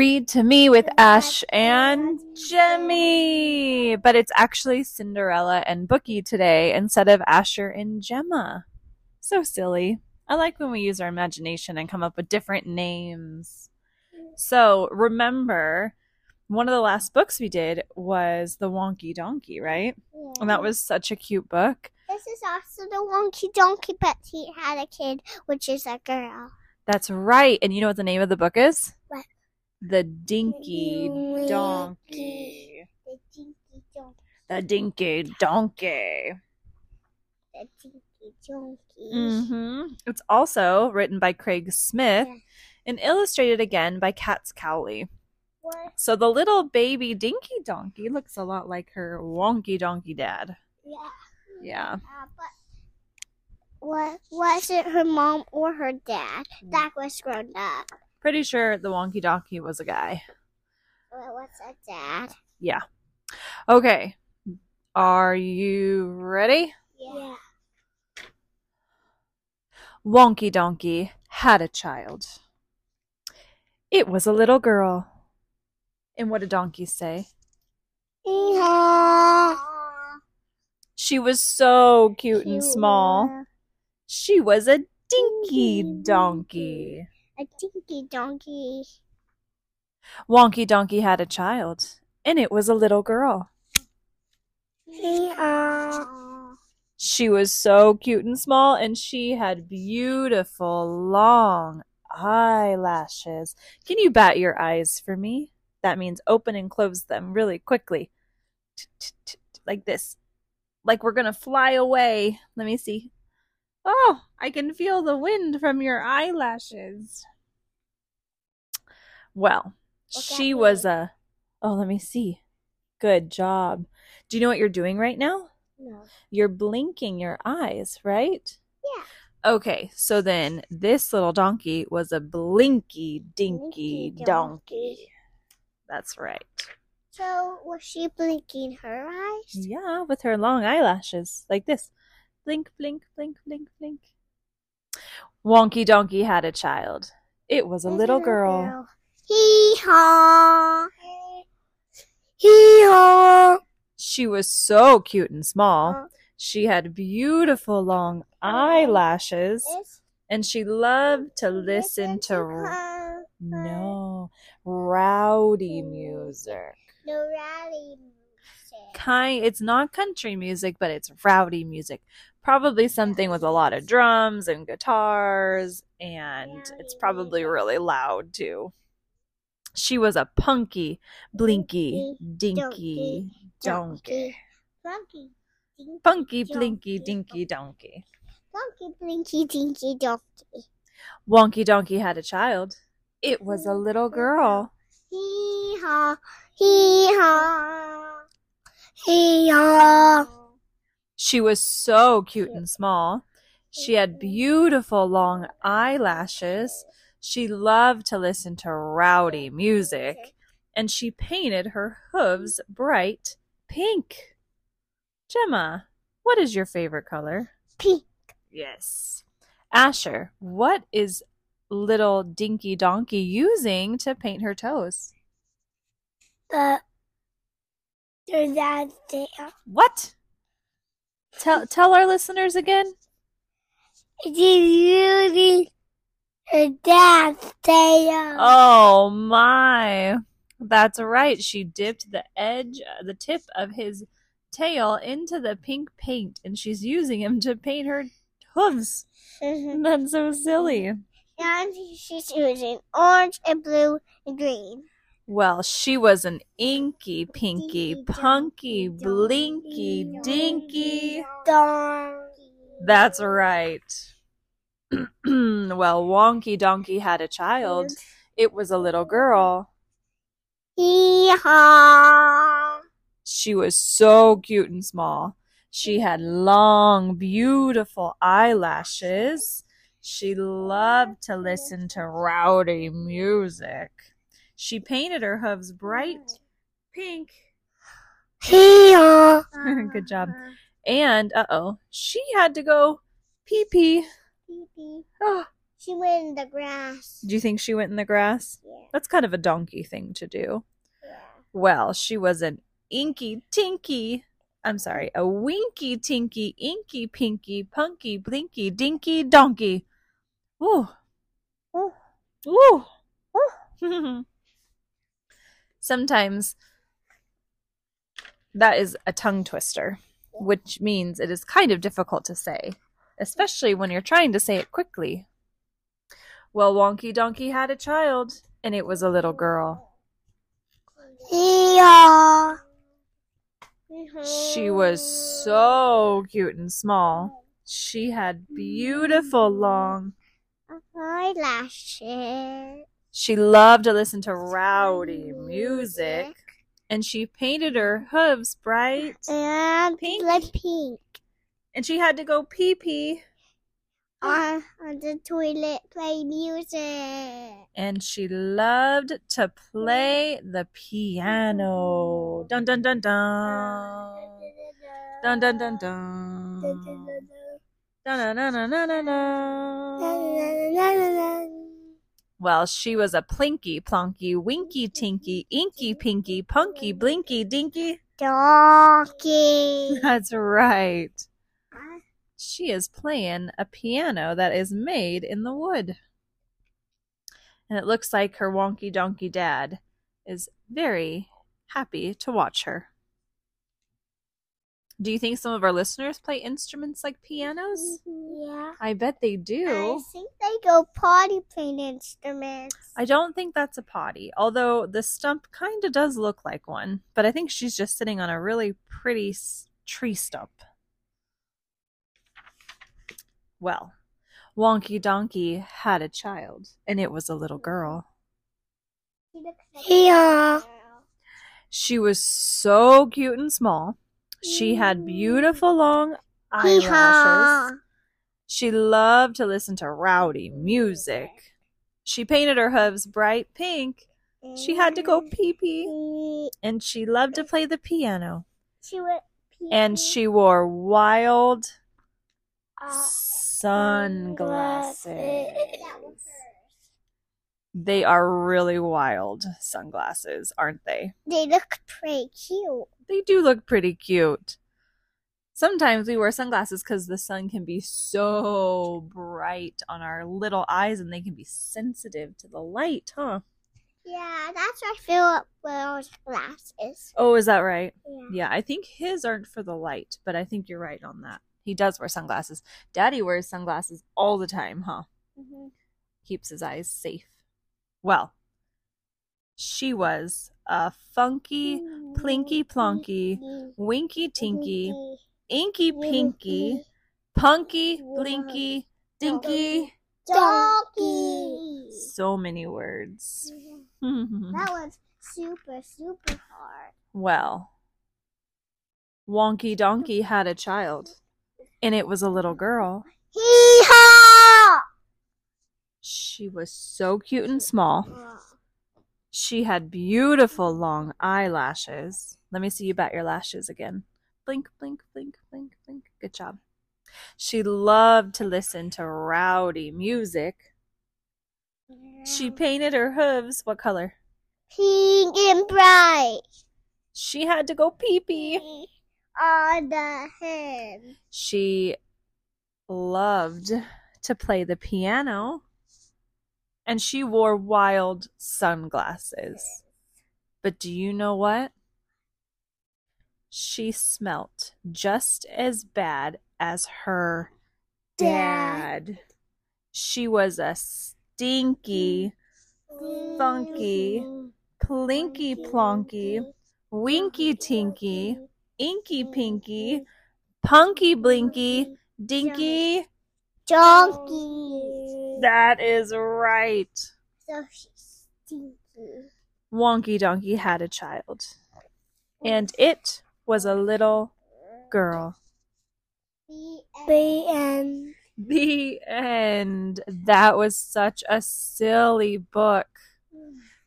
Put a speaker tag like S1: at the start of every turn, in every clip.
S1: Read to me with Ash and Jemmy. But it's actually Cinderella and Bookie today instead of Asher and Gemma. So silly. I like when we use our imagination and come up with different names. So remember, one of the last books we did was The Wonky Donkey, right? And that was such a cute book.
S2: This is also the Wonky Donkey, but he had a kid, which is a girl.
S1: That's right. And you know what the name of the book is? The Dinky Donkey.
S2: The Dinky Donkey.
S1: The Dinky Donkey.
S2: The Dinky Donkey.
S1: hmm It's also written by Craig Smith
S2: Yeah.
S1: and illustrated again by Katz Cowley.
S2: What?
S1: So the little baby Dinky Donkey looks a lot like her wonky donkey dad.
S2: Yeah.
S1: Yeah.
S2: Uh, but what was it her mom or her dad that was grown up?
S1: Pretty sure the wonky donkey was a guy.
S2: What was a dad?
S1: Yeah. Okay. Are you ready?
S2: Yeah.
S1: Wonky Donkey had a child. It was a little girl. And what did donkeys say?
S2: Yeah.
S1: She was so cute and small. She was a Dinky donkey.
S2: A dinky donkey.
S1: Wonky Donkey had a child, and it was a little girl. She was so cute and small, and she had beautiful long eyelashes. Can you bat your eyes for me? That means open and close them really quickly. Like this. Like we're gonna fly away. Let me see. Oh, I can feel the wind from your eyelashes. Well,
S2: Look
S1: she
S2: me.
S1: was a. Oh, let me see. Good job. Do you know what you're doing right now?
S2: No.
S1: You're blinking your eyes, right?
S2: Yeah.
S1: Okay, so then this little donkey was a blinky dinky
S2: Blinky
S1: donkey.
S2: donkey.
S1: That's right.
S2: So was she blinking her eyes?
S1: Yeah, with her long eyelashes, like this. Blink, blink, blink, blink, blink. Wonky Donkey had a child. It was a little girl.
S2: Hee haw. Hee haw.
S1: She was so cute and small. She had beautiful long eyelashes, and she loved to listen to
S2: her.
S1: no rowdy music.
S2: No rally music.
S1: Kind it's not country music but it's rowdy music probably something with a lot of drums and guitars and it's probably really loud too she was a punky blinky dinky donkey. Punky blinky dinky donkey
S2: Funky blinky dinky donkey.
S1: wonky donkey had a child it was a little girl
S2: Hee haw. Hee haw. Hee haw.
S1: She was so cute and small. She had beautiful long eyelashes. She loved to listen to rowdy music. And she painted her hooves bright pink. Gemma, what is your favorite color?
S2: Pink.
S1: Yes. Asher, what is little Dinky Donkey using to paint her toes?
S2: The their dad there.
S1: What? Tell tell our listeners again.
S2: It is using her dad's tail.
S1: Oh my. That's right. She dipped the edge, the tip of his tail into the pink paint and she's using him to paint her hooves.
S2: Mhm.
S1: That's so silly.
S2: and she's using orange and blue and green.
S1: Well, she was an inky, pinky, punky, blinky, dinky.
S2: Donkey.
S1: That's right. well, Wonky Donkey had a child. It was a little girl.
S2: Hee haw.
S1: She was so cute and small. She had long, beautiful eyelashes. She loved to listen to rowdy music. She painted her hooves bright pink.
S2: Hee haw.
S1: Good job. And, uh oh, she had to go pee pee.
S2: Pee-pee.
S1: Oh,
S2: She went in the grass.
S1: Do you think she went in the grass?
S2: Yeah.
S1: That's kind of a donkey thing to do.
S2: yeah.
S1: Well, she was an inky tinky. I'm sorry, a winky tinky, inky pinky, punky blinky, dinky donkey. Ooh.
S2: Ooh.
S1: Ooh.
S2: Ooh.
S1: Sometimes that is a tongue twister, which means it is kind of difficult to say, especially when you're trying to say it quickly. Well, Wonky Donkey had a child, and it was a little girl.
S2: Yeah.
S1: She was so cute and small. She had beautiful long.
S2: eyelashes.
S1: She loved to listen to rowdy music, and she painted her hooves bright,
S2: and
S1: Pink.
S2: like pink
S1: and she had to go pee pee.
S2: on, on the toilet play music.
S1: And she loved to play the piano. Dun dun dun dun. Dun dun dun dun. Dun dun dun dun dun dun dun. Well, she was a plinky, plonky, winky, tinky, inky, pinky, punky, blinky, dinky.
S2: Donkey.
S1: That's right. She is playing a piano that is made in the wood. And it looks like her wonky donkey dad is very happy to watch her. Do you think some of our listeners play instruments like pianos?
S2: Mm-hmm, yeah.
S1: I bet they do.
S2: I think they go potty playing instruments.
S1: I don't think that's a potty, although the stump kind of does look like one, but I think she's just sitting on a really pretty s- tree stump. Well, Wonky Donkey had a child, and it was a little girl.
S2: Yeah.
S1: She was so cute and small. She had beautiful long eyelashes. She loved to listen to rowdy music. She painted her hooves bright pink. She had to go pee pee. And she loved to play the piano.
S2: she went pee
S1: And she wore wild
S2: uh,
S1: sunglasses.
S2: That was hers.
S1: They are really wild sunglasses, aren't they?
S2: They look pretty cute.
S1: They do look pretty cute. Sometimes we wear sunglasses because the sun can be so bright on our little eyes and they can be sensitive to the light, huh?
S2: Yeah, that's why Philip wears glasses.
S1: Oh, is that right?
S2: Yeah.
S1: Yeah, I think his aren't for the light, but I think you're right on that. He does wear sunglasses. Daddy wears sunglasses all the time, huh?
S2: hmm
S1: Keeps his eyes safe. Well, she was a funky, plinky plonky, winky tinky, inky pinky, punky blinky, dinky.
S2: Donkey.
S1: So many words.
S2: That was super, super hard.
S1: well, Wonky Donkey had a child, and it was a little girl.
S2: Hee-haw!
S1: She was so cute and small. She had beautiful long eyelashes. Let me see you bat your lashes again. Blink, blink, blink, blink, blink. Good job. She loved to listen to rowdy music. She painted her hooves. What color?
S2: pink and bright
S1: She had to go pee pee.
S2: on the head.
S1: She loved to play the piano. And she wore wild sunglasses. But do you know what? She smelt just as bad as her
S2: Dad.
S1: dad. She was a stinky, Funky. plinky plonky, winky tinky, inky pinky, punky blinky, dinky.
S2: Donkey.
S1: That is right.
S2: So she's stinky.
S1: Wonky Donkey had a child, and it was a little girl.
S2: The end.
S1: The end. That was such a silly book.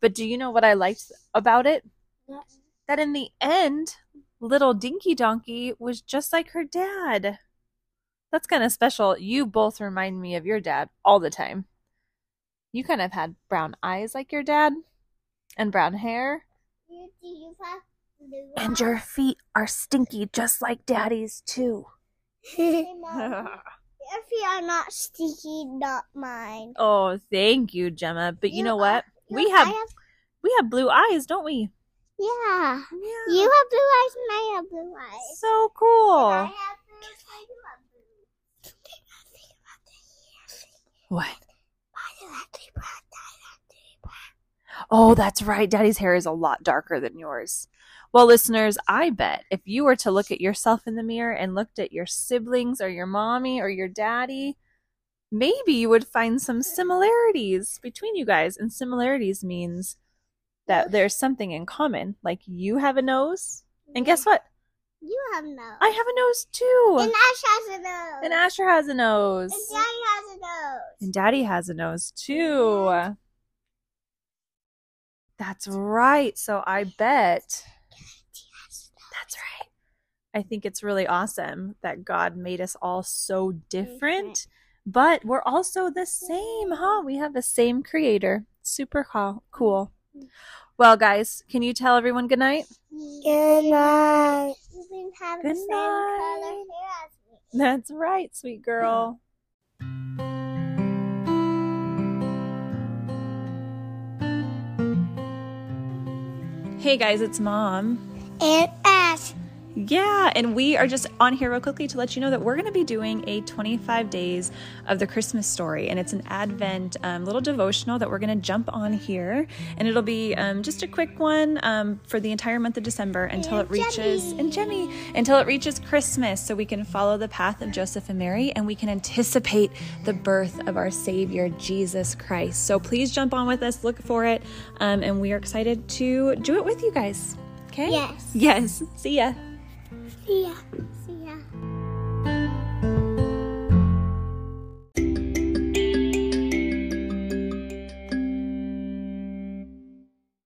S1: But do you know what I liked about it? That in the end, little Dinky Donkey was just like her dad. That's kind of special. You both remind me of your dad all the time. You kind of had brown eyes like your dad and brown hair.
S2: You, do you have blue
S1: And your feet are stinky just like daddy's, too.
S2: Hey, if you are not stinky, not mine.
S1: oh, thank you, Gemma. But you,
S2: You
S1: know what? We have
S2: have
S1: we have blue eyes, don't we?
S2: yeah.
S1: Yeah.
S2: You have blue eyes and I have blue eyes.
S1: so cool.
S2: I have blue eyes. I do have blue. Something I think about the hair.
S1: What?
S2: Why do I think?
S1: Oh, that's right. Daddy's hair is a lot darker than yours. Well, listeners, I bet if you were to look at yourself in the mirror and looked at your siblings or your mommy or your daddy, maybe you would find some similarities between you guys. And similarities means that there's something in common. Like you have a nose. And guess what?
S2: You have a nose.
S1: I have a nose too.
S2: And Ash has a nose.
S1: And Asher has a nose.
S2: And Daddy has a nose.
S1: And Daddy has a nose too. That's right. So I bet. That's right. I think it's really awesome that God made us all so different, but we're also the same, huh? We have the same creator. Super co- cool. Well, guys, can you tell everyone good night?
S2: Good night. You have
S1: Good
S2: the same color
S1: night.
S2: hair as me.
S1: That's right, sweet girl. Hey guys, it's mom.
S2: And Ash.
S1: Yeah, and we are just on here real quickly to let you know that we're going to be doing a 25 days of the Christmas story, and it's an Advent um, little devotional that we're going to jump on here, and it'll be um, just a quick one um, for the entire month of December until
S2: And
S1: it reaches
S2: Jemmy.
S1: and Jemmy until it reaches Christmas, so we can follow the path of Joseph and Mary, and we can anticipate the birth of our Savior Jesus Christ. So please jump on with us, look for it, um, and we are excited to do it with you guys. Okay?
S2: Yes.
S1: Yes. See ya.
S2: See ya. See ya.